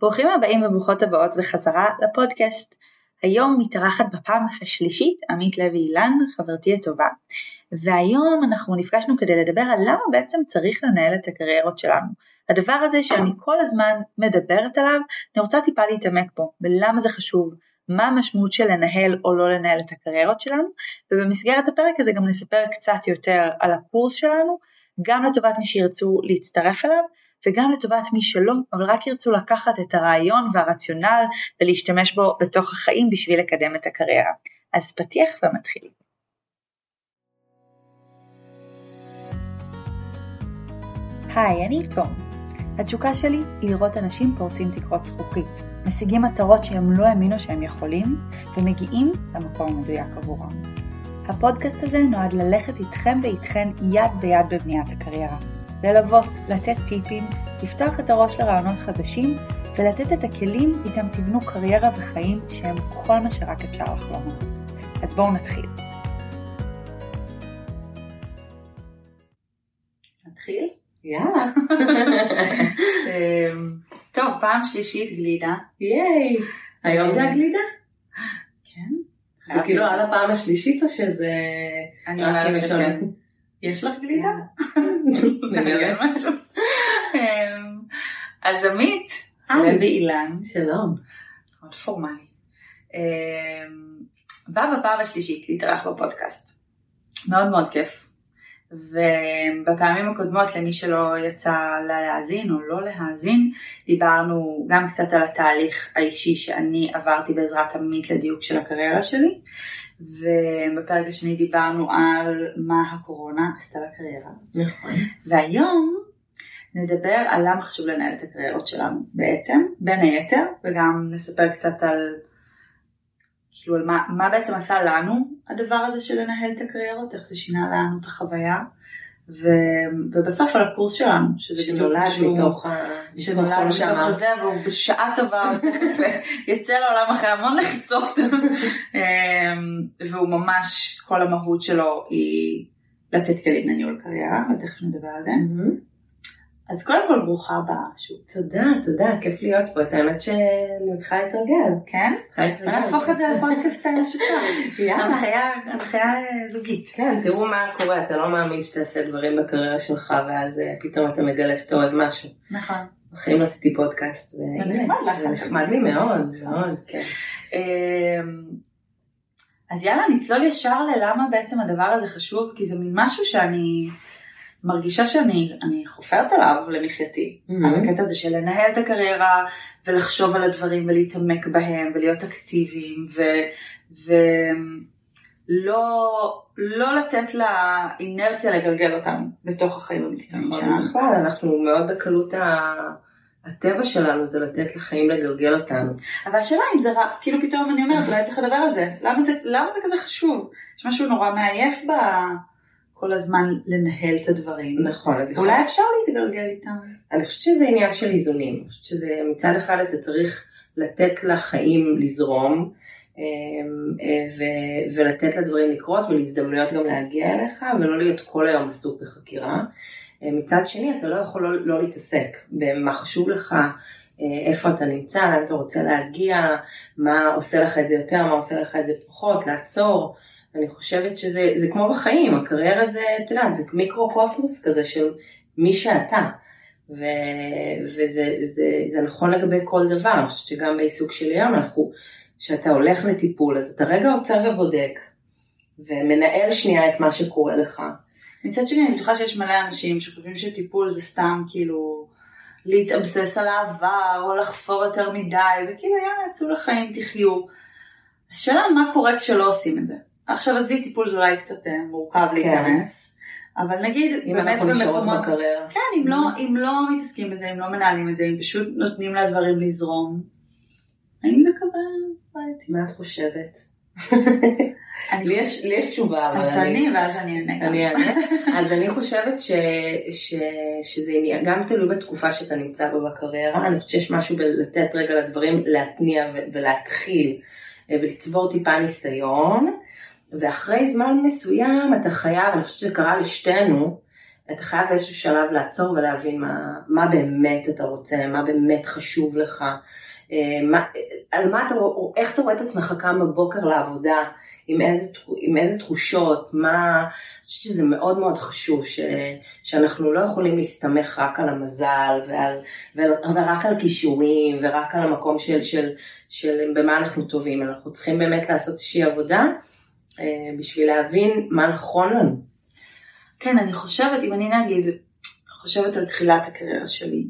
ברוכים הבאים וברוכות הבאות בחזרה לפודקאסט. היום מתארחת בפעם השלישית עמית לוי אילן, חברתי הטובה, והיום אנחנו נפגשנו כדי לדבר על למה בעצם צריך לנהל את הקריירות שלנו. הדבר הזה שאני כל הזמן מדברת עליו, אני רוצה טיפה להתעמק בו, ולמה זה חשוב, מה המשמעות של לנהל או לא לנהל את הקריירות שלנו, ובמסגרת הפרק הזה גם נספר קצת יותר על הקורס שלנו, גם לטובת מי שירצו להצטרף אליו, וגם לטובת מי שלא, אבל רק ירצו לקחת את הרעיון והרציונל ולהשתמש בו בתוך החיים בשביל לקדם את הקריירה. אז פתיח ומתחילים. היי, אני תום. התשוקה שלי היא לראות אנשים פורצים תקרות זכוכית, משיגים מטרות שהם לא האמינו שהם יכולים, ומגיעים למקום המדויק עבורם. הפודקאסט הזה נועד ללכת איתכם ואיתכן יד ביד בבניית הקריירה. ללוות, לתת טיפים, לפתוח את הראש לרעיונות חדשים ולתת את הכלים איתם תבנו קריירה וחיים שהם כל מה שרק אפשר לחלום. אז בואו נתחיל. נתחיל? יאללה. אמ, טוב, פעם שלישית גלידה. ייי. היום זה הגלידה? כן. זה כאילו עד הפעם השלישית או שזה... אני אומרת שכן. יש לך גלידה? נראה. נראה משהו. אמ, אז עמית. לוי אילן, שלום. מאוד פורמלי, אמ, בא בפעם השלישית להתארח בפודקאסט. מאוד מאוד כיף. ובפעמים הקודמות למי שלא יצא לה להאזין או לא להאזין, דיברנו גם קצת על התהליך האישי שאני עברתי בעזרת עמית לדיוק של הקריירה שלי, ובפרק השני דיברנו על מה הקורונה עשתה לקריירה. נכון. והיום נדבר על למה חשוב לנהל את הקריירות שלנו בעצם, בין היתר, וגם נספר קצת על, כאילו, על מה, מה בעצם עשה לנו הדבר הזה של לנהל את הקריירות, איך זה שינה לנו את החוויה, ו, ובסוף על הקורס שלנו, שזה שנולד משהו- מתוך ה... שנולד מתוך. זה והוא בשעה טובה, יצא לעולם אחרי המון לחיצות אמ, והוא ממש, כל המהות שלו היא לתת כלים לניהול קריירה, ותכף נדבר על זה. מהמם. אז קודם כל ברוכה הבאה שוב. תודה, תודה, כיף להיות פה. את האמת שאני מתחילה להתרגל. כן? נהפוך את זה לפודקאסט המשותף. יאללה. הנחיה הנחיה זוגית. כן, תראו מה קורה, אתה לא מאמין שתעשה דברים בקריירה שלך ואז אה, פתאום אתה מגלה שאתה אוהב משהו. נכון. בחיים לא עשיתי פודקאסט. והנה, ונחמד לך. זה נחמד לי מאוד, מאוד, כן. אמ, אז יאללה נצלול ישר ללמה בעצם הדבר הזה חשוב, כי זה מין משהו שאני מרגישה שאני אני חופרת עליו למחייתי. Mhm. על הקטע הזה של לנהל את הקריירה ולחשוב על הדברים ולהתעמק בהם ולהיות אקטיביים ולא לא לתת לאינרציה לגלגל אותנו בתוך החיים המקצועיים נכון, שלנו. בכלל, אנחנו מאוד בקלות ה... הטבע שלנו זה לתת לחיים לגלגל אותנו. אבל השאלה אם זה רע, כאילו פתאום אני אומרת אולי צריך לדבר על זה, למה זה, למה זה כזה חשוב? יש משהו נורא מעייף ב... כל הזמן לנהל את הדברים. נכון, אז יכול... אולי אפשר להתגלגל איתם. אני חושבת שזה עניין של איזונים. אני חושבת שזה מצד אחד אתה צריך לתת לחיים לזרום, אמ, אה, ו- ולתת לדברים לקרות ולהזדמנויות גם להגיע אליך, ולא להיות כל היום עסוק בחקירה. אה, מצד שני, אתה לא יכול לא, לא להתעסק במה חשוב לך, אה, איפה אתה נמצא, לאן אתה רוצה להגיע, מה עושה לך את זה יותר, מה עושה לך את זה פחות, לעצור. אני חושבת שזה זה כמו בחיים, הקריירה זה, את יודעת, זה מיקרו-קוסמוס כזה של מי שאתה. ו, וזה זה, זה נכון לגבי כל דבר, שגם בעיסוק שלי היום אנחנו, כשאתה הולך לטיפול, אז אתה רגע עוצר ובודק, ומנהל שנייה את מה שקורה לך. מצד שני אני בטוחה שיש מלא אנשים שחושבים שטיפול זה סתם כאילו להתאבסס על העבר או לחפור יותר מדי וכאילו יאללה צאו לחיים תחיו. השאלה מה קורה כשלא עושים את זה. עכשיו עזבי טיפול זה אולי קצת אה, מורכב להיכנס. אבל נגיד אם באמת אנחנו נשארות במקומות, בקריירה. כן אם לא, אם לא מתעסקים בזה, אם לא מנהלים את זה, אם פשוט נותנים לדברים לזרום, האם זה כזה בעייתי? מה את חושבת? לי יש, לי יש תשובה, אבל אז אני... תעני ואז אני אענה. גם. אני אענה. אז אני חושבת ש, ש, שזה עניין, גם תלוי בתקופה שאתה נמצא בה בקריירה, אני חושבת שיש משהו בלתת רגע לדברים להתניע ולהתחיל אה, ולצבור טיפה ניסיון, ואחרי זמן מסוים אתה חייב, אני חושבת שזה קרה לשתינו, אתה חייב באיזשהו שלב לעצור ולהבין מה, מה באמת אתה רוצה, מה באמת חשוב לך, אה, מה, על מה אתה, איך אתה רואה את עצמך קם בבוקר לעבודה, עם איזה, עם איזה תחושות, מה, אני חושבת שזה מאוד מאוד חשוב, ש, שאנחנו לא יכולים להסתמך רק על המזל ועל, ועל, ורק על כישורים ורק על המקום של, של, של במה אנחנו טובים, אנחנו צריכים באמת לעשות איזושהי עבודה בשביל להבין מה נכון לנו. כן, אני חושבת, אם אני נגיד, חושבת על תחילת הקריירה שלי,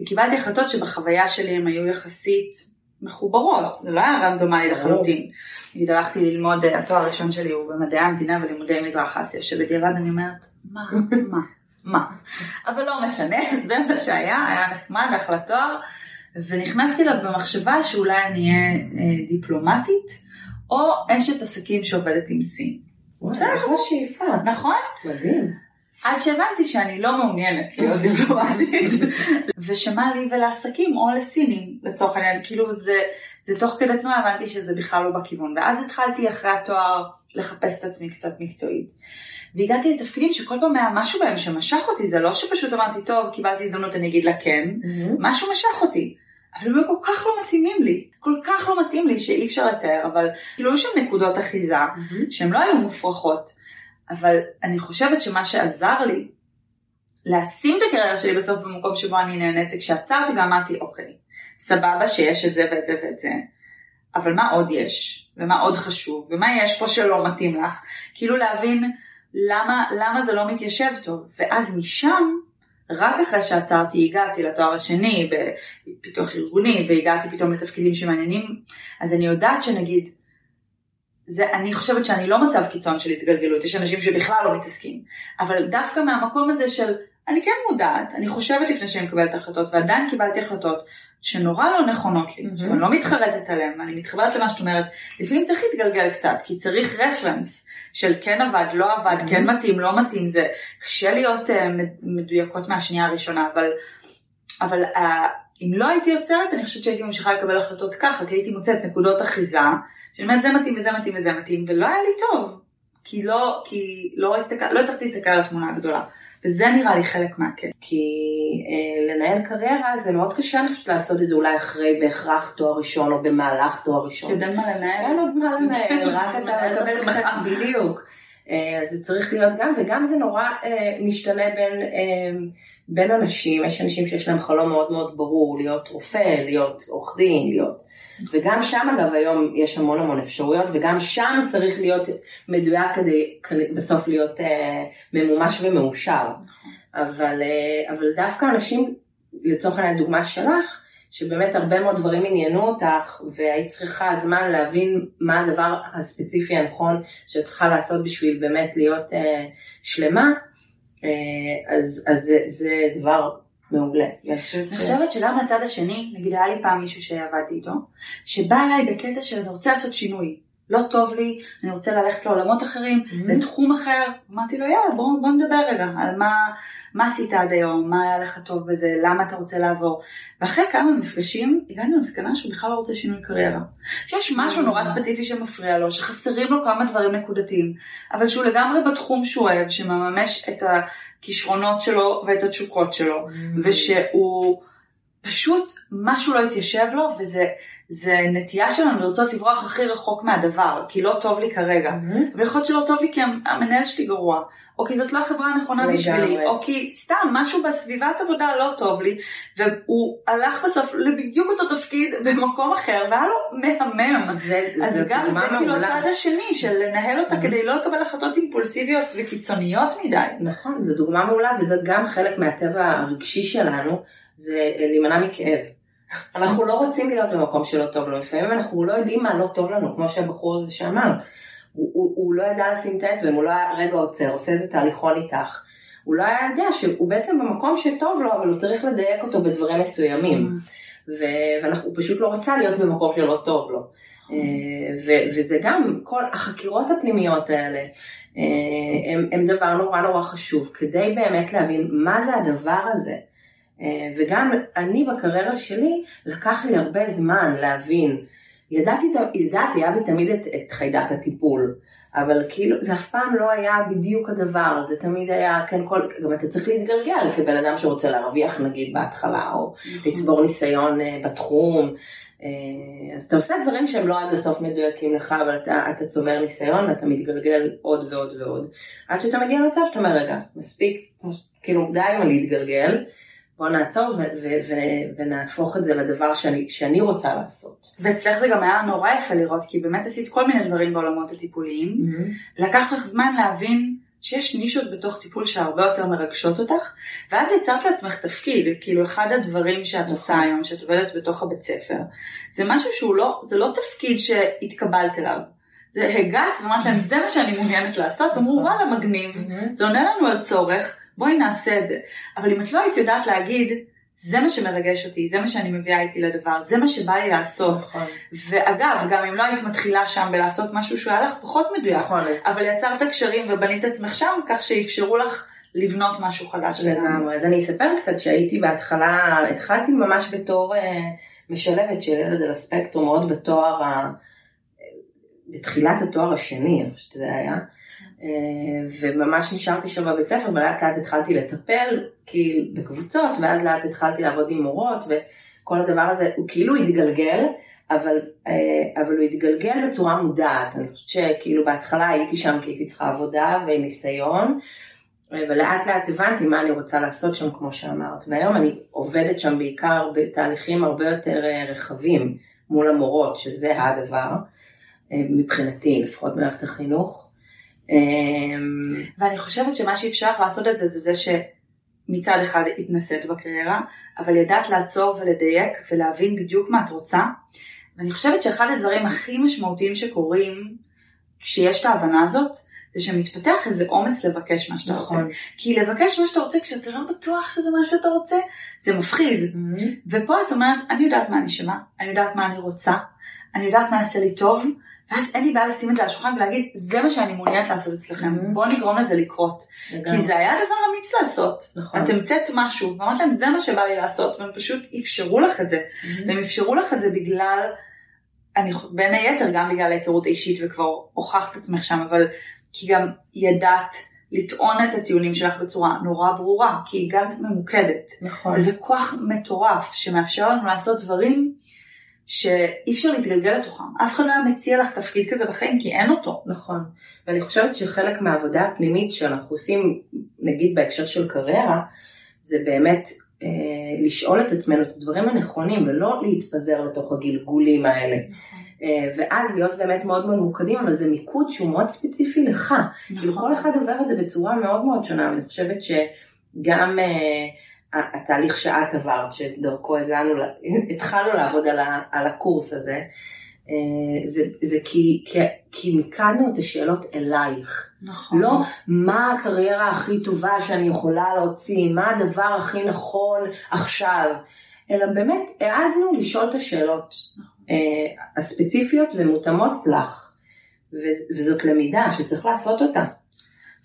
וקיבלתי החלטות שבחוויה שלי הן היו יחסית מחוברות, זה לא היה רנדומלי לחלוטין. נגיד הלכתי ללמוד, אה, התואר הראשון שלי הוא במדעי המדינה ולימודי מזרח אסיה, שבדיעבד אני אומרת, מה, מה, מה, אבל לא משנה, זה מה שהיה, היה נחמד, אחלה תואר, ונכנסתי אליו במחשבה שאולי אני אהיה אה, דיפלומטית, או אשת עסקים שעובדת עם סין. בסדר, אחלה שאיפה. נכון? מדהים. עד שהבנתי שאני לא מעוניינת להיות דיפלומטית, ושמה לי ולעסקים או לסינים לצורך העניין, כאילו זה, זה תוך כדי תנועה הבנתי שזה בכלל לא בכיוון, ואז התחלתי אחרי התואר לחפש את עצמי קצת מקצועית. והגעתי לתפקידים שכל פעם היה משהו בהם שמשך אותי, זה לא שפשוט אמרתי, טוב, קיבלתי הזדמנות, אני אגיד לה כן, mm-hmm. משהו משך אותי. אבל הם היו כל כך לא מתאימים לי, כל כך לא מתאים לי שאי אפשר לתאר, אבל כאילו היו שם נקודות אחיזה, mm-hmm. שהן לא היו מופרכות. אבל אני חושבת שמה שעזר לי לשים את הקריירה שלי בסוף במקום שבו אני נהנית זה כשעצרתי ואמרתי אוקיי, סבבה שיש את זה ואת זה ואת זה, אבל מה עוד יש? ומה עוד חשוב? ומה יש פה שלא מתאים לך? כאילו להבין למה, למה זה לא מתיישב טוב. ואז משם, רק אחרי שעצרתי הגעתי לתואר השני בפיתוח ארגוני והגעתי פתאום לתפקידים שמעניינים, אז אני יודעת שנגיד זה, אני חושבת שאני לא מצב קיצון של התגלגלות, יש אנשים שבכלל לא מתעסקים, אבל דווקא מהמקום הזה של אני כן מודעת, אני חושבת לפני שאני מקבלת החלטות, ועדיין קיבלתי החלטות שנורא לא נכונות לי, mm-hmm. אני לא מתחרטת עליהן, אני מתחברת למה שאת אומרת, לפעמים צריך להתגלגל קצת, כי צריך רפרנס של כן עבד, לא עבד, mm-hmm. כן מתאים, לא מתאים, זה קשה להיות uh, מדויקות מהשנייה הראשונה, אבל, אבל uh, אם לא הייתי עוצרת, אני חושבת שהייתי ממשיכה לקבל החלטות ככה, כי הייתי מוצאת נקודות אחיזה. שאני אומרת זה מתאים וזה מתאים וזה מתאים, ולא היה לי טוב, כי לא, כי לא, הסתכל, לא הצלחתי להסתכל על התמונה הגדולה. וזה נראה לי חלק מהכיף. כי אה, לנהל קריירה זה מאוד קשה אני חושבת לעשות את זה אולי אחרי בהכרח תואר ראשון או במהלך תואר ראשון. כי יודע מה לנהל? אין עוד מה לנהל, רק אתה מקבל קצת בדיוק. אה, אז זה צריך להיות גם, וגם זה נורא אה, משתנה בין, אה, בין אנשים, יש אנשים שיש להם חלום מאוד מאוד ברור, להיות רופא, להיות עורך דין, להיות וגם שם אגב היום יש המון המון אפשרויות וגם שם צריך להיות מדויק כדי, בסוף להיות אה, ממומש ומאושר. אבל, אה, אבל דווקא אנשים, לצורך העניין דוגמה שלך, שבאמת הרבה מאוד דברים עניינו אותך והיית צריכה זמן להבין מה הדבר הספציפי הנכון שאת צריכה לעשות בשביל באמת להיות אה, שלמה, אה, אז, אז זה, זה דבר מעולה. אני חושבת שגם לצד השני, נגיד היה לי פעם מישהו שעבדתי איתו, שבא אליי בקטע של אני רוצה לעשות שינוי. לא טוב לי, אני רוצה ללכת לעולמות אחרים, mm-hmm. לתחום אחר. אמרתי לו יאללה בוא, בוא נדבר רגע על מה, מה עשית עד היום, מה היה לך טוב בזה, למה אתה רוצה לעבור. ואחרי כמה מפגשים הגענו למסקנה שהוא בכלל לא רוצה שינוי קריירה. שיש משהו נורא ספציפי שמפריע לו, שחסרים לו כמה דברים נקודתיים, אבל שהוא לגמרי בתחום שהוא אוהב, שמממש את ה... הכישרונות שלו ואת התשוקות שלו, mm-hmm. ושהוא פשוט משהו לא התיישב לו, וזה זה נטייה שלנו לרצות לברוח הכי רחוק מהדבר, כי לא טוב לי כרגע. Mm-hmm. ויכול להיות שלא טוב לי כי המנהל שלי גרוע, או כי זאת לא החברה הנכונה בשבילי, או כי סתם משהו בסביבת עבודה לא טוב לי, והוא הלך בסוף לבדיוק אותו תפקיד במקום אחר, והיה לו מהמם. זה, אז זה גם זה כאילו הצד השני, של לנהל אותה mm-hmm. כדי לא לקבל החלטות אימפולסיביות וקיצוניות מדי. נכון, זו דוגמה מעולה, וזה גם חלק מהטבע הרגשי שלנו, זה להימנע מכאב. אנחנו לא רוצים להיות במקום שלא טוב לנו, לפעמים אנחנו לא יודעים מה לא טוב לנו, כמו שהבחור הזה שאמר. הוא, הוא, הוא לא ידע לשים את האצבע, הוא לא היה רגע עוצר, עושה איזה תהליכון איתך. הוא לא היה יודע שהוא בעצם במקום שטוב לו, אבל הוא צריך לדייק אותו בדברים מסוימים. Mm. והוא פשוט לא רצה להיות במקום שלא טוב לו. Mm. ו- וזה גם, כל החקירות הפנימיות האלה, אה, הם, הם דבר נורא נורא חשוב, כדי באמת להבין מה זה הדבר הזה. אה, וגם אני בקריירה שלי, לקח לי הרבה זמן להבין. ידעתי, ידעתי, היה בי תמיד את, את חיידק הטיפול, אבל כאילו זה אף פעם לא היה בדיוק הדבר, זה תמיד היה, כן, כל, גם אתה צריך להתגלגל כבן אדם שרוצה להרוויח נגיד בהתחלה, או נכון. לצבור ניסיון אה, בתחום, אה, אז אתה עושה דברים שהם לא עד הסוף מדויקים לך, אבל אתה, אתה צובר ניסיון ואתה מתגלגל עוד ועוד ועוד, עד שאתה מגיע למצב שאתה אומר, רגע, מספיק, כאילו די עם להתגלגל, בוא נעצור ו- ו- ו- ונהפוך את זה לדבר שאני, שאני רוצה לעשות. ואצלך זה גם היה נורא יפה לראות, כי באמת עשית כל מיני דברים בעולמות הטיפוליים, ולקח לך זמן להבין שיש נישות בתוך טיפול שהרבה יותר מרגשות אותך, ואז יצרת לעצמך תפקיד, כאילו אחד הדברים שאת עושה היום, שאת עובדת בתוך הבית ספר, זה משהו שהוא לא, זה לא תפקיד שהתקבלת אליו. זה הגעת ואמרת להם, זה מה שאני מעוניינת לעשות, ואמרו וואלה מגניב, זה עונה לנו על צורך, בואי נעשה את זה. אבל אם את לא היית יודעת להגיד, זה מה שמרגש אותי, זה מה שאני מביאה איתי לדבר, זה מה שבא לי לעשות. נכון. ואגב, גם אם לא היית מתחילה שם בלעשות משהו שהוא היה לך פחות מדויק, נכון, אבל יצרת קשרים ובנית עצמך שם, כך שאפשרו לך לבנות משהו חדש לגמרי. אז אני אספר קצת שהייתי בהתחלה, התחלתי ממש בתור אה, משלבת של ילד על הספקטרום, מאוד בתואר, ה... בתחילת התואר השני, אני חושבת שזה היה. אה, וממש נשארתי שם בבית ספר, ולאט לאט התחלתי לטפל, כאילו, בקבוצות, ואז לאט התחלתי לעבוד עם מורות, וכל הדבר הזה, הוא כאילו התגלגל, אבל, אה, אבל הוא התגלגל בצורה מודעת. אני חושבת שכאילו בהתחלה הייתי שם כי הייתי צריכה עבודה וניסיון, ולאט לאט הבנתי מה אני רוצה לעשות שם, כמו שאמרת. והיום אני עובדת שם בעיקר בתהליכים הרבה יותר אה, רחבים מול המורות, שזה הדבר, אה, מבחינתי, לפחות במערכת החינוך. אה, ואני חושבת שמה שאפשר לעשות את זה, זה זה שמצד אחד התנסית בקריירה, אבל ידעת לעצור ולדייק ולהבין בדיוק מה את רוצה. ואני חושבת שאחד הדברים הכי משמעותיים שקורים כשיש את ההבנה הזאת, זה שמתפתח איזה אומץ לבקש מה שאתה רוצה. נכון. כי לבקש מה שאתה רוצה כשאתה לא בטוח שזה מה שאתה רוצה, זה מפחיד. ופה את אומרת, אני יודעת מה אני שמה, אני יודעת מה אני רוצה, אני יודעת מה יעשה לי טוב, ואז אין לי בעיה לשים את זה על השולחן ולהגיד, זה מה שאני מעוניינת לעשות אצלכם, Mhm. בואו נגרום לזה לקרות. לגמרי. כי זה היה דבר אמיץ לעשות. נכון. את המצאת משהו, ואמרת להם, זה מה שבא לי לעשות, והם פשוט אפשרו לך את זה. והם אפשרו לך את זה בגלל, אני, בין היתר גם בגלל ההיכרות האישית וכבר הוכחת עצמך שם, אבל כי גם ידעת לטעון את הטיעונים שלך בצורה נורא ברורה, כי הגעת ממוקדת. נכון. וזה כוח מטורף שמאפשר לנו לעשות דברים שאי אפשר להתגלגל לתוכם. אף אחד לא היה מציע לך תפקיד כזה בחיים כי אין אותו. נכון. ואני חושבת שחלק מהעבודה הפנימית שאנחנו עושים, נגיד בהקשר של קריירה, זה באמת אה, לשאול את עצמנו את הדברים הנכונים ולא להתפזר לתוך הגלגולים האלה. אה, ואז להיות באמת מאוד מאוד ממוקדים, אבל זה מיקוד שהוא מאוד ספציפי לך. כאילו כל אחד עובר את זה בצורה מאוד מאוד שונה, ואני חושבת שגם אה, ה- התהליך שאת עברת, שדרכו הגענו, התחלנו לעבוד על, ה, על הקורס הזה, אה, זה, זה כי, כי, כי מיקדנו את השאלות אלייך. נכון. לא מה הקריירה הכי טובה שאני יכולה להוציא, מה הדבר הכי נכון עכשיו, אלא באמת העזנו לשאול את השאלות אה, הספציפיות ומותאמות לך. וזאת למידה שצריך לעשות אותה.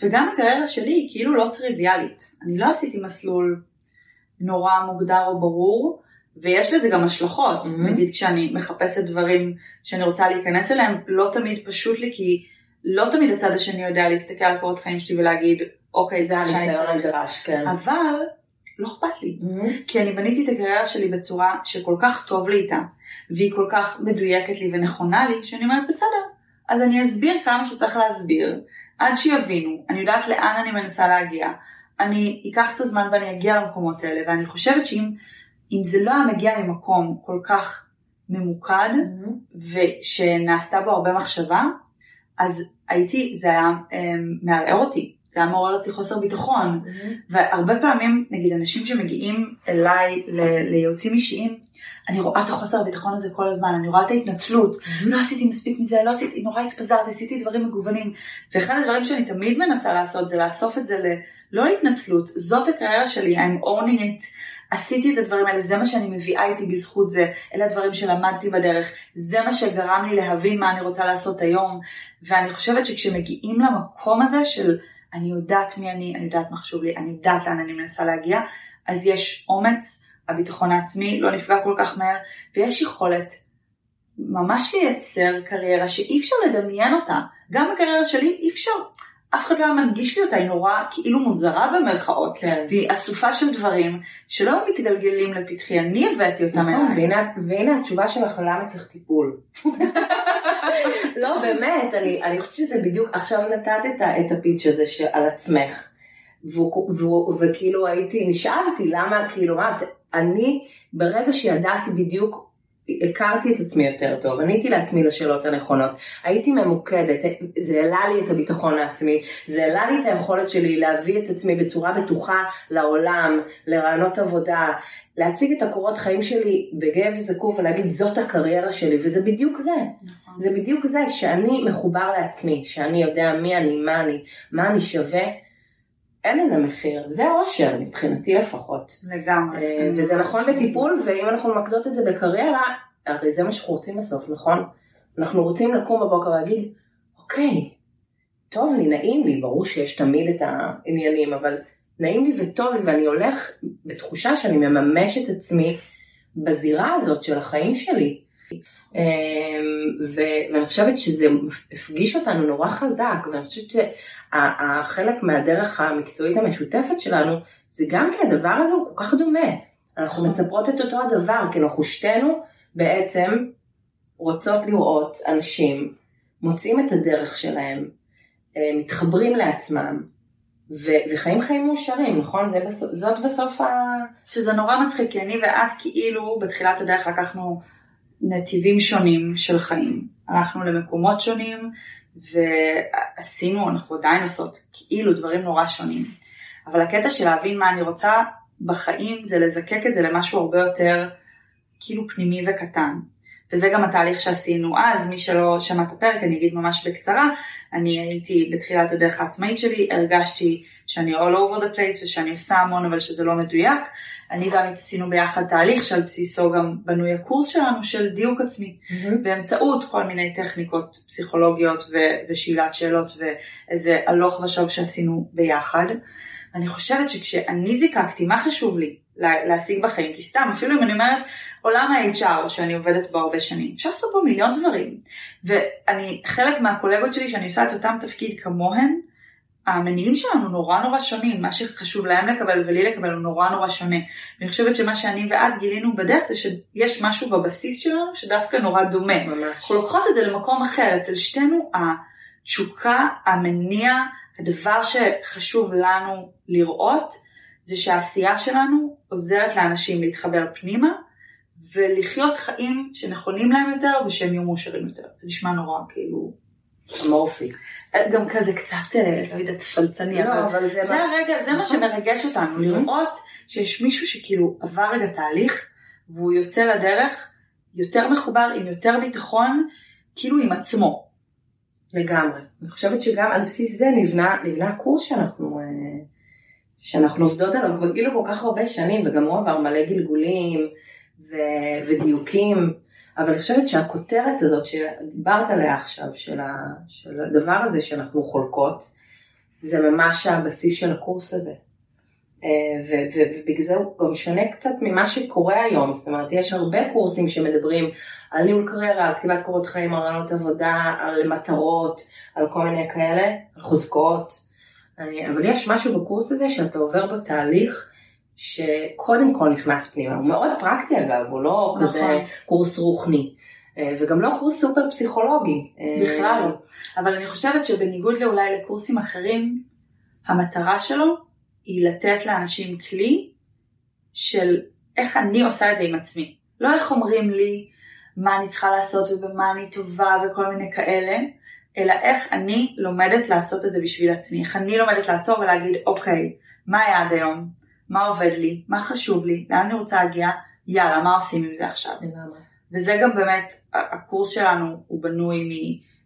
וגם הקריירה שלי היא כאילו לא טריוויאלית. אני לא עשיתי מסלול נורא מוגדר או ברור, ויש לזה גם השלכות. Mhm. נגיד כשאני מחפשת דברים שאני רוצה להיכנס אליהם, לא תמיד פשוט לי, כי לא תמיד הצד השני יודע להסתכל על קורות חיים שלי ולהגיד, אוקיי, זה הניסיון. הנדרש, כן. אבל לא אכפת לי. Mhm. כי אני בניתי את הקריירה שלי בצורה שכל כך טוב לי איתה, והיא כל כך מדויקת לי ונכונה לי, שאני אומרת בסדר, אז אני אסביר כמה שצריך להסביר, עד שיבינו, אני יודעת לאן אני מנסה להגיע, אני אקח את הזמן ואני אגיע למקומות האלה, ואני חושבת שאם אם זה לא היה מגיע ממקום כל כך ממוקד, ושנעשתה בו הרבה מחשבה, אז הייתי, זה היה אמ, מערער אותי, זה היה מעורר אצלי חוסר ביטחון, והרבה פעמים, נגיד, אנשים שמגיעים אליי ל- לייעוצים אישיים, אני רואה את החוסר הביטחון הזה כל הזמן, אני רואה את ההתנצלות, לא עשיתי מספיק מזה, לא עשיתי, נורא התפזרתי, עשיתי דברים מגוונים. ואחד הדברים שאני תמיד מנסה לעשות זה לאסוף את זה ל... לא להתנצלות, זאת הקריירה שלי, I'm owning it, עשיתי את הדברים האלה, זה מה שאני מביאה איתי בזכות זה, אלה הדברים שלמדתי בדרך, זה מה שגרם לי להבין מה אני רוצה לעשות היום, ואני חושבת שכשמגיעים למקום הזה של אני יודעת מי אני, אני יודעת מה חשוב לי, אני יודעת לאן אני מנסה להגיע, אז יש אומץ, הביטחון העצמי לא נפגע כל כך מהר, ויש יכולת ממש לייצר קריירה שאי אפשר לדמיין אותה. גם בקריירה שלי אי אפשר, אף אחד לא היה מנגיש לי אותה, היא נורא כאילו מוזרה במרכאות. כן. והיא אסופה של דברים שלא מתגלגלים לפתחי, אני הבאתי אותם נכון, אליי. והנה, והנה התשובה שלך למה צריך טיפול. לא, באמת, אני, אני חושבת שזה בדיוק, עכשיו נתת את, את הפיץ' הזה על עצמך. וכאילו הייתי, נשאבתי, למה, כאילו, מה, את- אני, ברגע שידעתי בדיוק, הכרתי את עצמי יותר טוב, עניתי לעצמי לשאלות הנכונות, הייתי ממוקדת, זה העלה לי את הביטחון העצמי, זה העלה לי את היכולת שלי להביא את עצמי בצורה בטוחה לעולם, לרעיונות עבודה, להציג את הקורות חיים שלי בגב זקוף ולהגיד זאת הקריירה שלי, וזה בדיוק זה. נכון. זה בדיוק זה, שאני מחובר לעצמי, שאני יודע מי אני, מה אני, מה אני שווה, אין לזה מחיר, זה אושר מבחינתי לפחות. לגמרי. אה, וזה נכון בטיפול, ואם אנחנו ממקדות את זה בקריירה, הרי זה מה שאנחנו רוצים בסוף, נכון? אנחנו רוצים לקום בבוקר ולהגיד, אוקיי, טוב לי, נעים לי, ברור שיש תמיד את העניינים, אבל נעים לי וטוב לי, ואני הולך בתחושה שאני מממש את עצמי בזירה הזאת של החיים שלי. אמ, ו- ואני חושבת שזה הפגיש אותנו נורא חזק, ואני חושבת שהחלק מהדרך המקצועית המשותפת שלנו, זה גם כי הדבר הזה הוא כל כך דומה. אנחנו מספרות את אותו הדבר, כי אנחנו שתינו בעצם רוצות לראות אנשים מוצאים את הדרך שלהם, אה, מתחברים לעצמם, ו- וחיים חיים מאושרים, נכון? זה בסוף, זאת בסוף ה... שזה נורא מצחיק, כי אני ואת כאילו בתחילת הדרך לקחנו נתיבים שונים של חיים. הלכנו למקומות שונים ועשינו, אנחנו עדיין עושות כאילו דברים נורא שונים. אבל הקטע של להבין מה אני רוצה בחיים זה לזקק את זה למשהו הרבה יותר כאילו פנימי וקטן. וזה גם התהליך שעשינו אז, מי שלא שמע את הפרק אני אגיד ממש בקצרה, אני הייתי בתחילת הדרך העצמאית שלי, הרגשתי שאני all over the place ושאני עושה המון אבל שזה לא מדויק. אני גם עשינו ביחד תהליך שעל בסיסו גם בנוי הקורס שלנו של דיוק עצמי, באמצעות כל מיני טכניקות פסיכולוגיות ו- ושאלת שאלות ואיזה הלוך ושוב שעשינו ביחד. אני חושבת שכשאני זיקקתי מה חשוב לי לה- להשיג בחיים, כי סתם אפילו אם אני אומרת עולם ה-HR שאני עובדת בו הרבה שנים, אפשר לעשות בו מיליון דברים. ואני, חלק מהקולגות שלי שאני עושה את אותם תפקיד כמוהן, המניעים שלנו נורא נורא שונים, מה שחשוב להם לקבל ולי לקבל הוא נורא נורא שונה. אני חושבת שמה שאני ואת גילינו בדרך זה שיש משהו בבסיס שלנו שדווקא נורא דומה. ממש. אנחנו לוקחות את זה למקום אחר, אצל שתינו התשוקה, המניע, הדבר שחשוב לנו לראות, זה שהעשייה שלנו עוזרת לאנשים להתחבר פנימה ולחיות חיים שנכונים להם יותר ושהם יהיו מאושרים יותר. זה נשמע נורא כאילו, אמורפי. גם כזה קצת, אה, לא יודעת, פלצני, לא, אבל זה... זה הרגע, זה מה. שמרגש אותנו. לראות שיש מישהו שכאילו עבר רגע תהליך והוא יוצא לדרך יותר מחובר, עם יותר ביטחון, כאילו עם עצמו. לגמרי. אני חושבת שגם על בסיס זה נבנה, נבנה הקורס שאנחנו, אה, שאנחנו עובדות עליו כבר כאילו כל כך הרבה שנים, וגם הוא עבר מלא גלגולים ו, ודיוקים, אבל אני חושבת שהכותרת הזאת שדיברת עליה עכשיו, של, הדבר הזה שאנחנו חולקות, זה ממש הבסיס של הקורס הזה. אה, ובגלל זה הוא גם שונה קצת ממה שקורה היום, זאת אומרת יש הרבה קורסים שמדברים על ניהול קריירה, על כתיבת קורות חיים, על רעיונות עבודה, על מטרות, על כל מיני כאלה, על חוזקות, אה, אבל יש משהו בקורס הזה שאתה עובר בו תהליך שקודם כל נכנס פנימה, הוא מאוד פרקטי אגב, הוא לא נכון. כזה קורס רוחני, אה, וגם לא קורס סופר פסיכולוגי. אה, בכלל לא. אבל אני חושבת שבניגוד לאולי לקורסים אחרים, המטרה שלו היא לתת לאנשים כלי של איך אני עושה את זה עם עצמי. לא איך אומרים לי מה אני צריכה לעשות ובמה אני טובה וכל מיני כאלה, אלא איך אני לומדת לעשות את זה בשביל עצמי. איך אני לומדת לעצור ולהגיד, אוקיי, מה היה עד היום? מה עובד לי? מה חשוב לי? לאן אני רוצה להגיע? יאללה, מה עושים עם זה עכשיו? לגמרי. וזה גם באמת, הקורס שלנו הוא בנוי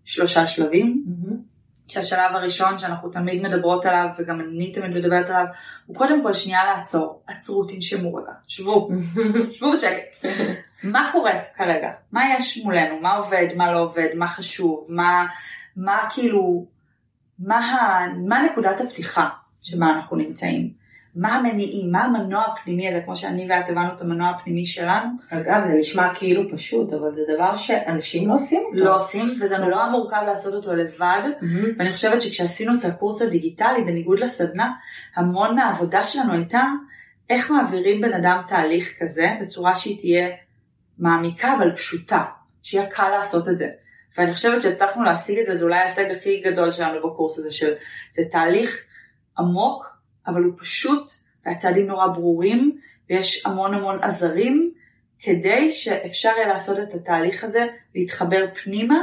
משלושה שלבים. שהשלב הראשון שאנחנו תמיד מדברות עליו, וגם אני תמיד מדברת עליו, הוא קודם כל שנייה לעצור. עצרו, תנשמו רגע, שבו, שבו בשקט. מה קורה כרגע? מה יש מולנו? מה עובד? מה לא עובד? מה חשוב? מה, מה כאילו, מה, ה, מה נקודת הפתיחה שבה אנחנו נמצאים? מה המניעים, מה המנוע הפנימי הזה, כמו שאני ואת הבנו את המנוע הפנימי שלנו. אגב, זה נשמע כאילו פשוט, אבל זה דבר שאנשים לא עושים אותו. לא עושים, וזה נורא מורכב לעשות אותו לבד, מהמם. ואני חושבת שכשעשינו את הקורס הדיגיטלי, בניגוד לסדנה, המון מהעבודה שלנו הייתה איך מעבירים בן אדם תהליך כזה, בצורה שהיא תהיה מעמיקה אבל פשוטה, שיהיה קל לעשות את זה. ואני חושבת שהצלחנו להשיג את זה, זה אולי ההישג הכי גדול שלנו בקורס הזה, של זה תהליך עמוק, אבל הוא פשוט, והצעדים נורא ברורים, ויש המון המון עזרים, כדי שאפשר יהיה לעשות את התהליך הזה, להתחבר פנימה,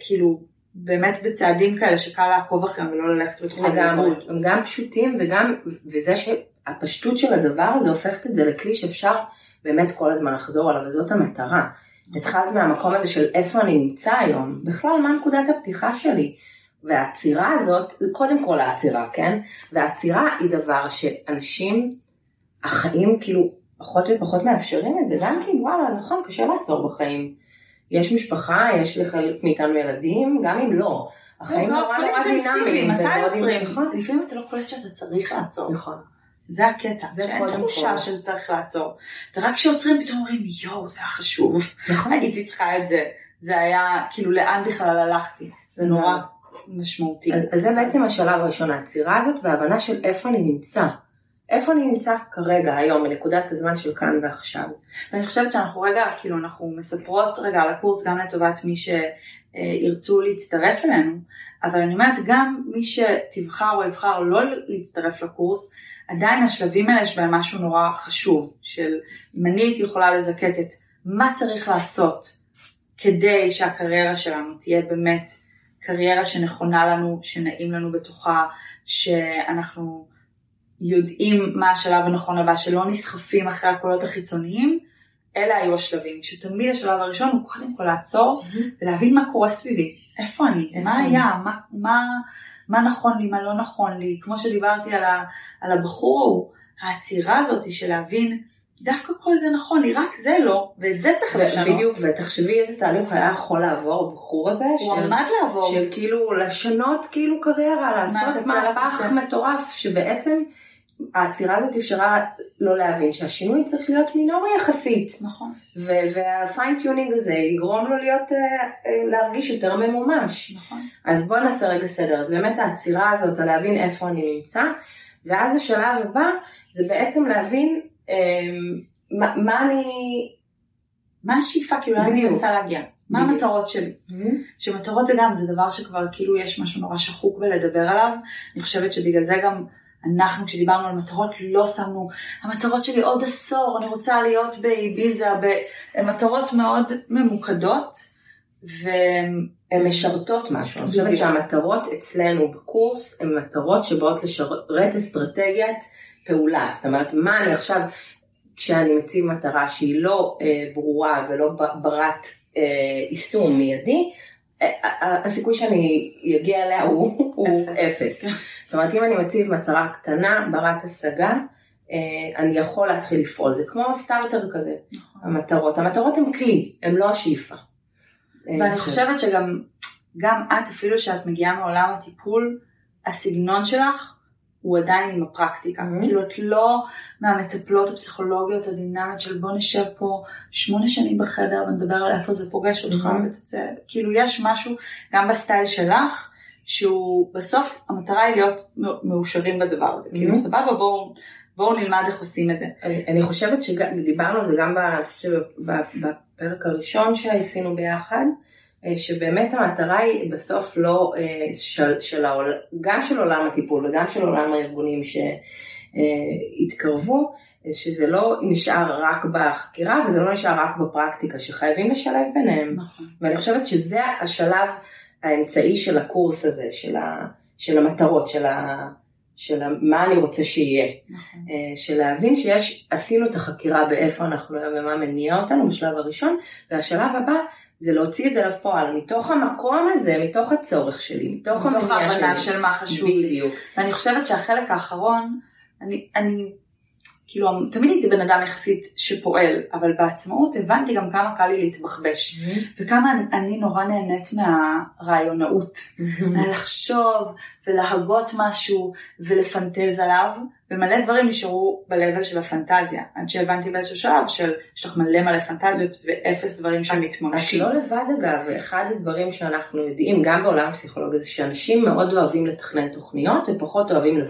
כאילו, באמת בצעדים כאלה שקל לעקוב אחריהם ולא ללכת לגמרי, לאיבוד. הם גם פשוטים וגם, וזה שהפשטות של הדבר הזה הופכת את זה לכלי שאפשר באמת כל הזמן לחזור עליו, וזאת המטרה. התחלת מהמקום הזה של איפה אני נמצא היום, בכלל מה נקודת הפתיחה שלי. והעצירה הזאת, קודם כל העצירה, כן? והעצירה היא דבר שאנשים, החיים כאילו פחות ופחות מאפשרים את זה, גם כי וואלה, נכון, קשה לעצור בחיים. יש משפחה, יש לחלק מאיתנו ילדים, גם אם לא. החיים לא, נורא נורא דינמיים. מתי עוצרים? נכון. לפעמים אתה לא קולט שאתה צריך לעצור. נכון. זה הקטע, זה שאין תחושה כל. שצריך לעצור. ורק כשעוצרים פתאום אומרים יואו זה היה חשוב, נכון. הייתי צריכה את זה, זה היה כאילו לאן בכלל הלכתי, זה נורא משמעותי. אז אז זה בעצם השלב הראשון, העצירה הזאת וההבנה של איפה אני נמצא. איפה אני נמצא כרגע, היום, בנקודת הזמן של כאן ועכשיו. ואני חושבת שאנחנו רגע, כאילו אנחנו מספרות רגע על הקורס גם לטובת מי שירצו להצטרף אלינו, אבל אני אומרת גם מי שתבחר או יבחר לא להצטרף לקורס, עדיין השלבים האלה יש בהם משהו נורא חשוב, של אם אני הייתי יכולה לזקק את מה צריך לעשות כדי שהקריירה שלנו תהיה באמת קריירה שנכונה לנו, שנעים לנו בתוכה, שאנחנו יודעים מה השלב הנכון הבא, שלא נסחפים אחרי הקולות החיצוניים, אלה היו השלבים, שתמיד השלב הראשון הוא קודם כל לעצור ולהבין מה קורה סביבי, איפה אני, איפה מה אני? היה, מה, מה, מה נכון לי, מה לא נכון לי, כמו שדיברתי על, ה, על הבחור ההוא, העצירה הזאת של להבין, דווקא כל זה נכון לי, רק זה לא, ואת זה צריך לשנות. בדיוק, ותחשבי איזה תהליך היה יכול לעבור הבחור הזה, הוא של- עמד לעבור. של כאילו לשנות כאילו קריירה, לעשות מהפך לקצה. מטורף, שבעצם העצירה הזאת אפשרה לא להבין שהשינוי צריך להיות מינורי יחסית, נכון, וה fine tuning הזה יגרום לו להיות, אה, אה, להרגיש יותר ממומש. נכון. אז בוא נעשה רגע סדר, אז באמת העצירה הזאת, להבין איפה אני נמצא, ואז השלב הבא זה בעצם להבין מה, מה אני... מה השאיפה, כאילו, לאן אני. מנסה להגיע? מה. המטרות שלי? שמטרות זה גם, זה דבר שכבר כאילו יש משהו נורא שחוק בלדבר עליו. אני חושבת שבגלל זה גם אנחנו כשדיברנו על מטרות לא שמנו, המטרות שלי עוד עשור, אני רוצה להיות באביזה, במטרות מאוד ממוקדות. ו... הן משרתות משהו. אני חושבת. שהמטרות אצלנו בקורס הן מטרות שבאות לשרת אסטרטגיית פעולה. זאת אומרת, מה אני עכשיו, כשאני מציב מטרה שהיא לא אה, ברורה ולא ברת אה, יישום מיידי, אה, אה, הסיכוי שאני אגיע אליה הוא, הוא אפס. זאת אומרת, אם אני מציב מטרה קטנה, ברת השגה, אה, אני יכול להתחיל לפעול. זה כמו סטארטר כזה, נכון. המטרות. המטרות הן כלי, הן לא השאיפה. אה, ואני חושבת שגם גם את, אפילו שאת מגיעה מעולם הטיפול, הסגנון שלך הוא עדיין עם הפרקטיקה. Mhm. כאילו את לא מהמטפלות הפסיכולוגיות הדינמיות של בוא נשב פה שמונה שנים בחדר ונדבר על איפה זה פוגש אותך Mhm. ותצא. כאילו יש משהו גם בסטייל שלך, שהוא בסוף המטרה היא להיות מאושרים בדבר הזה. כאילו Mhm. סבבה בואו בואו נלמד איך עושים את זה. אני, אני חושבת שדיברנו על זה גם בפרק הראשון שעשינו ביחד, שבאמת המטרה היא בסוף לא אה, של, של העול, גם של עולם הטיפול וגם של עולם הארגונים שהתקרבו, שזה לא נשאר רק בחקירה וזה לא נשאר רק בפרקטיקה, שחייבים לשלב ביניהם. נכון. ואני חושבת שזה השלב האמצעי של הקורס הזה, של, ה, של המטרות, של, ה, של ה, מה אני רוצה שיהיה. נכון. אה, של להבין שיש, עשינו את החקירה באיפה אנחנו היום ומה מניע אותנו בשלב הראשון, והשלב הבא זה להוציא את זה לפועל, מתוך המקום הזה, מתוך הצורך שלי, מתוך מתוך המניע שלי. ההבנה של מה חשוב. בדיוק. ואני חושבת שהחלק האחרון, אני, אני כאילו תמיד הייתי בן אדם יחסית שפועל, אבל בעצמאות הבנתי גם כמה קל לי להתבחבש, וכמה אני נורא נהנית מהרעיונאות, מלחשוב ולהגות משהו ולפנטז עליו, ומלא דברים נשארו ב-level של הפנטזיה, עד שהבנתי באיזשהו שלב של יש לך מלא מלא פנטזיות ואפס דברים שמתממשים. את לא לבד אגב, אחד הדברים שאנחנו יודעים גם בעולם הפסיכולוגיה זה שאנשים מאוד אוהבים לתכנן תוכניות ופחות אוהבים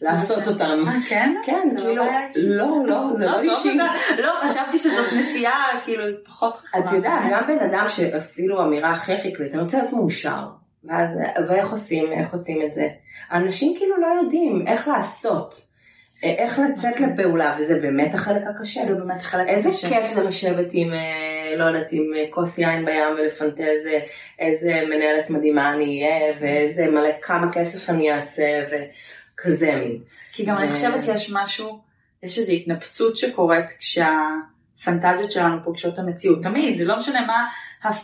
לעשות אותם. אה כן? כן, זה כאילו, לא לא, לא, זה לא אישי. לא, חשבתי שזאת נטייה כאילו פחות חכמה. את יודעת, גם בן אדם שאפילו אמירה הכי חיכלית, אני רוצה להיות מאושר. ואז, ואיך עושים, איך עושים את זה? אנשים כאילו לא יודעים איך לעשות. איך לצאת לפעולה, וזה באמת החלק הקשה. זה באמת החלק איזה הקשה. כיף זה לשבת עם, אה, לא יודעת, עם אה, כוס יין בים ולפנטז אה, איזה מנהלת מדהימה אני אהיה, ואיזה מלא, כמה כסף אני אעשה, וכזה מין. כי גם אני חושבת שיש משהו, יש איזו התנפצות שקורית כשהפנטזיות שלנו פוגשות המציאות. תמיד, לא משנה מה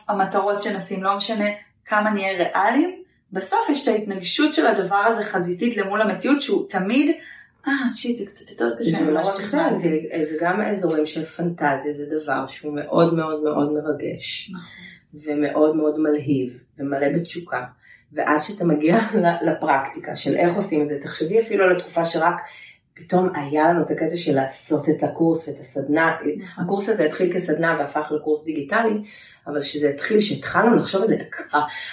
המטרות שנשים, לא משנה כמה נהיה ריאליים, בסוף יש את ההתנגשות של הדבר הזה חזיתית למול המציאות שהוא תמיד, אה שיט זה קצת יותר קשה זה לא ממה שתכננתי. זה, זה גם אזורים של פנטזיה, זה דבר שהוא מאוד מאוד מאוד מרגש, ומאוד מאוד מלהיב, ומלא בתשוקה. ואז שאתה מגיע לפרקטיקה של איך עושים את זה, תחשבי אפילו על התקופה שרק פתאום היה לנו את הקטע של לעשות את הקורס ואת הסדנה, הקורס הזה התחיל כסדנה והפך לקורס דיגיטלי, אבל שזה התחיל, שהתחלנו לחשוב על זה,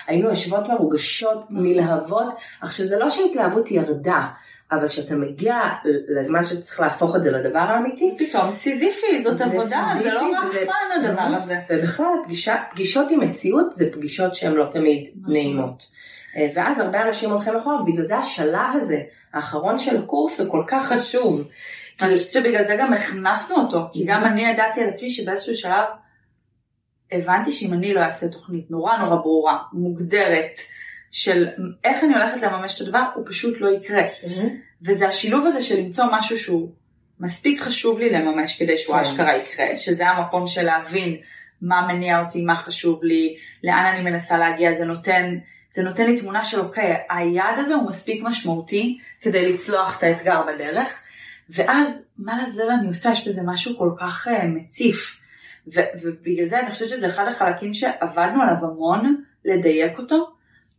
היינו יושבות מרוגשות, נלהבות, עכשיו זה לא שההתלהבות ירדה, אבל כשאתה מגיע לזמן שאתה צריך להפוך את זה לדבר האמיתי, פתאום סיזיפי, זאת זה עבודה, זה לא רחפן הדבר הזה. ובכלל פגישות עם מציאות זה פגישות שהן לא תמיד נכון. נעימות. אה, ואז הרבה אנשים הולכים אחורה, ובגלל זה השלב הזה, האחרון של הקורס הוא כל כך חשוב. אני חושבת שבגלל זה גם הכנסנו אותו, כי גם אני ידעתי על עצמי שבאיזשהו שלב הבנתי שאם אני לא אעשה תוכנית נורא נורא ברורה, מוגדרת, של איך אני הולכת לממש את הדבר, הוא פשוט לא יקרה. וזה השילוב הזה של למצוא משהו שהוא מספיק חשוב לי לממש כדי שהוא כן. אשכרה יקרה, שזה המקום של להבין מה מניע אותי, מה חשוב לי, לאן אני מנסה להגיע, זה נותן, זה נותן לי תמונה של אוקיי, היעד הזה הוא מספיק משמעותי כדי לצלוח את האתגר בדרך, ואז מה לזה אני עושה, יש בזה משהו כל כך uh, מציף. ו- ובגלל זה אני חושבת שזה אחד החלקים שעבדנו עליו המון לדייק אותו,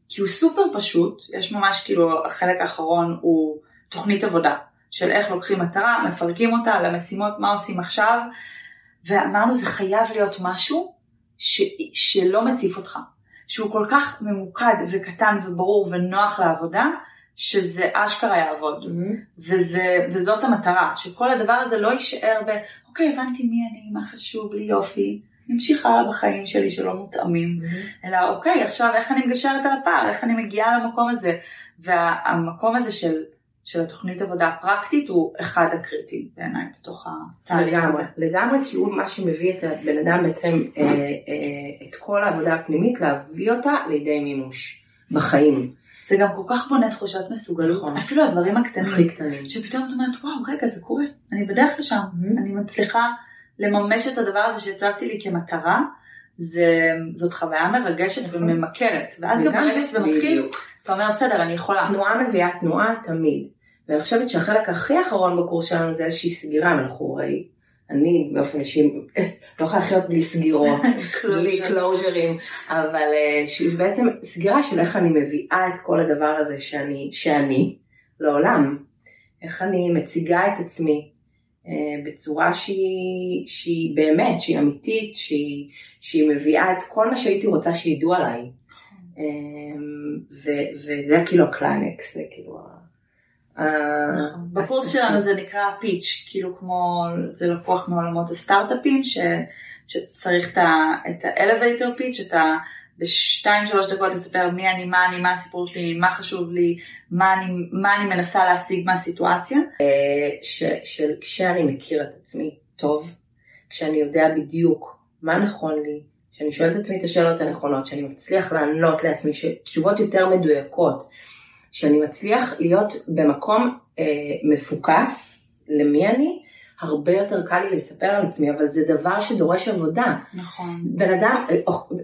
כי הוא סופר פשוט, יש ממש כאילו החלק האחרון הוא תוכנית עבודה של איך לוקחים מטרה, מפרקים אותה למשימות, מה עושים עכשיו, ואמרנו זה חייב להיות משהו ש- שלא מציף אותך, שהוא כל כך ממוקד וקטן וברור ונוח לעבודה, שזה אשכרה יעבוד. וזה, וזאת המטרה, שכל הדבר הזה לא יישאר ב, אוקיי, הבנתי מי אני, מה חשוב לי, יופי, נמשיך הלאה בחיים שלי שלא מותאמים, אלא אוקיי, עכשיו איך אני מגשרת על הפער, איך אני מגיעה למקום הזה, והמקום הזה של, של התוכנית עבודה הפרקטית הוא אחד הקריטיים בעיניי בתוך התהליך לגמרי, הזה. לגמרי, כי הוא מה שמביא את הבן אדם בעצם, אה, אה, את כל העבודה הפנימית, להביא אותה לידי מימוש בחיים. זה גם כל כך בונה תחושת מסוגלות, נכון. אפילו הדברים הקטנים, הכי קטנים. שפתאום את אומרת, וואו, רגע, זה קורה, אני בדרך לשם, Mhm. אני מצליחה לממש את הדבר הזה שהצבתי לי כמטרה, זה, זאת חוויה מרגשת נכון. וממכרת, ואז גם ברגע שזה מתחיל. אתה אומר, בסדר, אני יכולה. תנועה מביאה תנועה תמיד. ואני חושבת שהחלק הכי אחרון בקורס שלנו זה איזושהי סגירה, אנחנו הרי, אני באופן אישי לא יכולה לחיות בלי סגירות, בלי קלוז'רים, אבל אה, בעצם סגירה של איך אני מביאה את כל הדבר הזה שאני, שאני לעולם. איך אני מציגה את עצמי בצורה שהיא, שהיא באמת, שהיא אמיתית, שהיא, שהיא מביאה את כל מה שהייתי רוצה שידעו עליי. אה, ו- וזה כאילו הקליימקס, זה כאילו... ה- ה- בקורס שלנו זה נקרא pitch, כאילו כמו, זה לקוח מעולמות הסטארט-אפים, ש, שצריך את ה- את ה-elevator pitch, אתה בשתיים שלוש דקות לספר מי אני, מה אני, מה הסיפור שלי, מה חשוב לי, מה אני, מה אני מנסה להשיג מהסיטואציה. של כשאני מכיר את עצמי טוב, כשאני יודע בדיוק מה נכון לי, כשאני שואל את עצמי את השאלות הנכונות, שאני מצליח לענות לעצמי תשובות יותר מדויקות, שאני מצליח להיות במקום אה, מפוקס למי אני, הרבה יותר קל לי לספר על עצמי, אבל זה דבר שדורש עבודה. נכון. בן אדם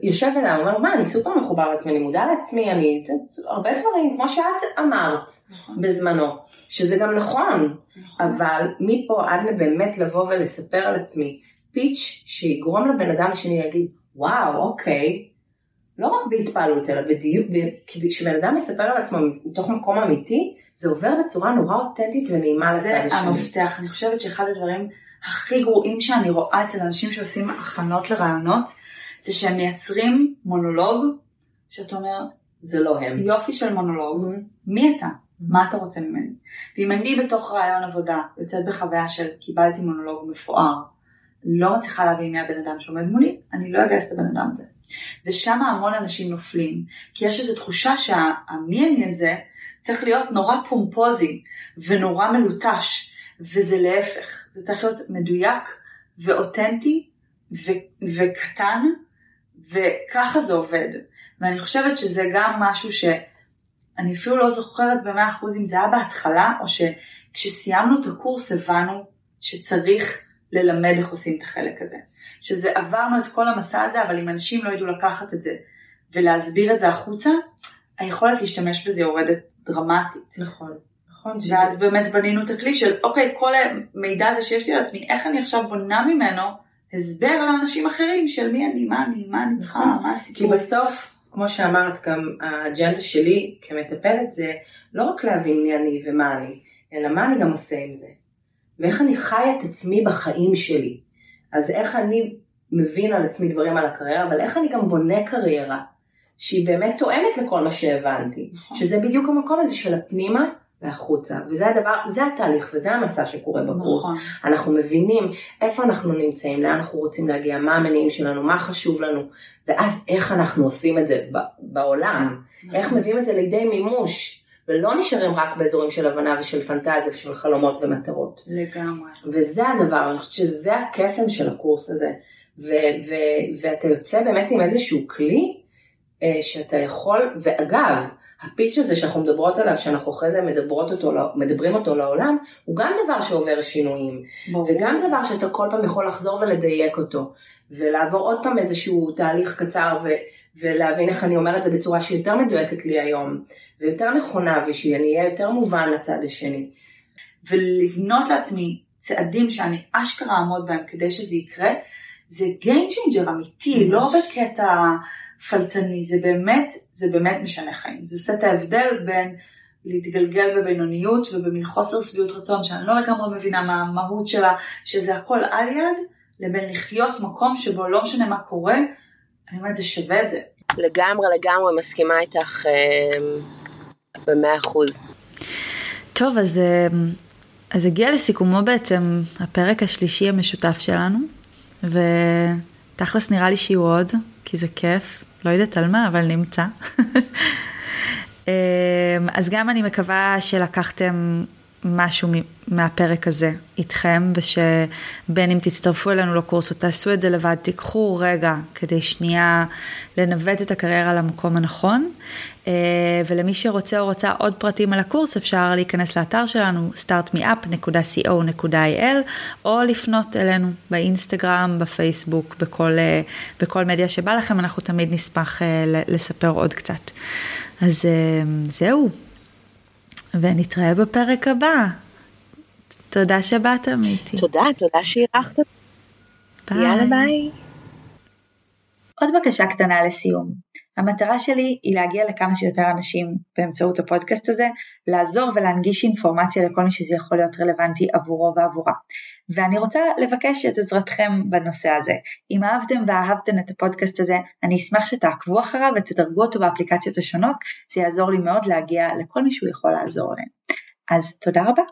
יושב אדם, אומר, מה, אני סופר מחובר לעצמי, אני מודע לעצמי, אני, הרבה דברים, כמו שאת אמרת נכון. בזמנו, שזה גם נכון, נכון, אבל מפה עד לבאמת לבוא ולספר על עצמי, פיץ' שיגרום לבן אדם השני להגיד, וואו, אוקיי, לא רק בהתפעלות, אלא בדיוק, כי כשבן אדם מספר על עצמו מתוך מקום אמיתי, זה עובר בצורה נורא אותנטית ונעימה לצד השני. זה המפתח, אני חושבת שאחד הדברים הכי גרועים שאני רואה אצל אנשים שעושים הכנות לרעיונות, זה שהם מייצרים מונולוג, שאתה אומר, זה לא הם. יופי של מונולוג, mm-hmm. מי אתה? Mm-hmm. מה אתה רוצה ממני? ואם אני בתוך רעיון עבודה יוצאת בחוויה של קיבלתי מונולוג מפואר, לא מצליחה להבין מי הבן אדם שעומד מולי, אני לא אגייס את הבן אדם הזה. ושם המון אנשים נופלים, כי יש איזו תחושה שהמי אני הזה צריך להיות נורא פומפוזי ונורא מלוטש, וזה להפך, זה צריך להיות מדויק ואותנטי ו- וקטן, וככה זה עובד. ואני חושבת שזה גם משהו שאני אפילו לא זוכרת במאה אחוז אם זה היה בהתחלה, או שכשסיימנו את הקורס הבנו שצריך ללמד איך עושים את החלק הזה. שזה עברנו את כל המסע הזה, אבל אם אנשים לא ידעו לקחת את זה ולהסביר את זה החוצה, היכולת להשתמש בזה יורדת דרמטית. נכון. נכון. ואז שזה... באמת בנינו את הכלי של אוקיי, כל המידע הזה שיש לי על עצמי, איך אני עכשיו בונה ממנו הסבר לאנשים אחרים של מי אני, מה אני, מה אני צריכה, נכון. מה הסיפור. כי בסוף, כמו שאמרת, גם האג'נדה שלי כמטפלת זה לא רק להבין מי אני ומה אני, אלא מה אני גם עושה עם זה. ואיך אני חי את עצמי בחיים שלי. אז איך אני מבין על עצמי דברים על הקריירה, אבל איך אני גם בונה קריירה שהיא באמת תואמת לכל מה שהבנתי. נכון. שזה בדיוק המקום הזה של הפנימה והחוצה. וזה הדבר, זה התהליך וזה המסע שקורה בקורס. נכון. אנחנו מבינים איפה אנחנו נמצאים, לאן אנחנו רוצים להגיע, מה המניעים שלנו, מה חשוב לנו, ואז איך אנחנו עושים את זה בעולם. נכון. איך מביאים את זה לידי מימוש. ולא נשארים רק באזורים של הבנה ושל פנטזיה ושל חלומות ומטרות. לגמרי. וזה הדבר, אני חושבת שזה הקסם של הקורס הזה. ו- ו- ואתה יוצא באמת עם איזשהו כלי אה, שאתה יכול, ואגב, הפיץ' הזה שאנחנו מדברות עליו, שאנחנו אחרי זה מדברות אותו, מדברים אותו לעולם, הוא גם דבר שעובר שינויים. ברור. וגם דבר שאתה כל פעם יכול לחזור ולדייק אותו. ולעבור עוד פעם איזשהו תהליך קצר ו- ולהבין איך אני אומרת את זה בצורה שיותר מדויקת לי היום. ויותר נכונה ושאני אהיה יותר מובן לצד השני. ולבנות לעצמי צעדים שאני אשכרה אעמוד בהם כדי שזה יקרה, זה Game Changer אמיתי, לא בקטע פלצני, זה באמת, זה באמת משנה חיים. זה עושה את ההבדל בין להתגלגל בבינוניות ובמין חוסר שביעות רצון שאני לא לגמרי מבינה מה המהות שלה, שזה הכל על יד, לבין לחיות מקום שבו לא משנה מה קורה, אני אומרת זה שווה את זה. לגמרי לגמרי מסכימה איתך. אה, במאה אחוז. טוב, אז, אה, אז הגיע לסיכומו בעצם הפרק השלישי המשותף שלנו, ותכלס נראה לי שיהיו עוד, כי זה כיף, לא יודעת על מה, אבל נמצא. אה, אז גם אני מקווה שלקחתם משהו מהפרק הזה איתכם, ושבין אם תצטרפו אלינו לקורס או תעשו את זה לבד, תיקחו רגע כדי שנייה לנווט את הקריירה למקום הנכון. אה, ולמי שרוצה או רוצה עוד פרטים על הקורס, אפשר להיכנס לאתר שלנו, startmeup.co.il, או לפנות אלינו באינסטגרם, בפייסבוק, בכל, אה, בכל מדיה שבא לכם, אנחנו תמיד נשמח אה, לספר עוד קצת. אז זהו. ונתראה בפרק הבא. תודה שבאתם איתי. תודה, תודה שאירחת. ביי. יאללה ביי. עוד בקשה קטנה לסיום. המטרה שלי היא להגיע לכמה שיותר אנשים באמצעות הפודקאסט הזה, לעזור ולהנגיש אינפורמציה לכל מי שזה יכול להיות רלוונטי עבורו ועבורה. ואני רוצה לבקש את עזרתכם בנושא הזה. אם אהבתם ואהבתם את הפודקאסט הזה, אני אשמח שתעקבו אחריו ותדרגו אותו באפליקציות השונות, זה יעזור לי מאוד להגיע לכל מי שהוא יכול לעזור להם. אז תודה רבה.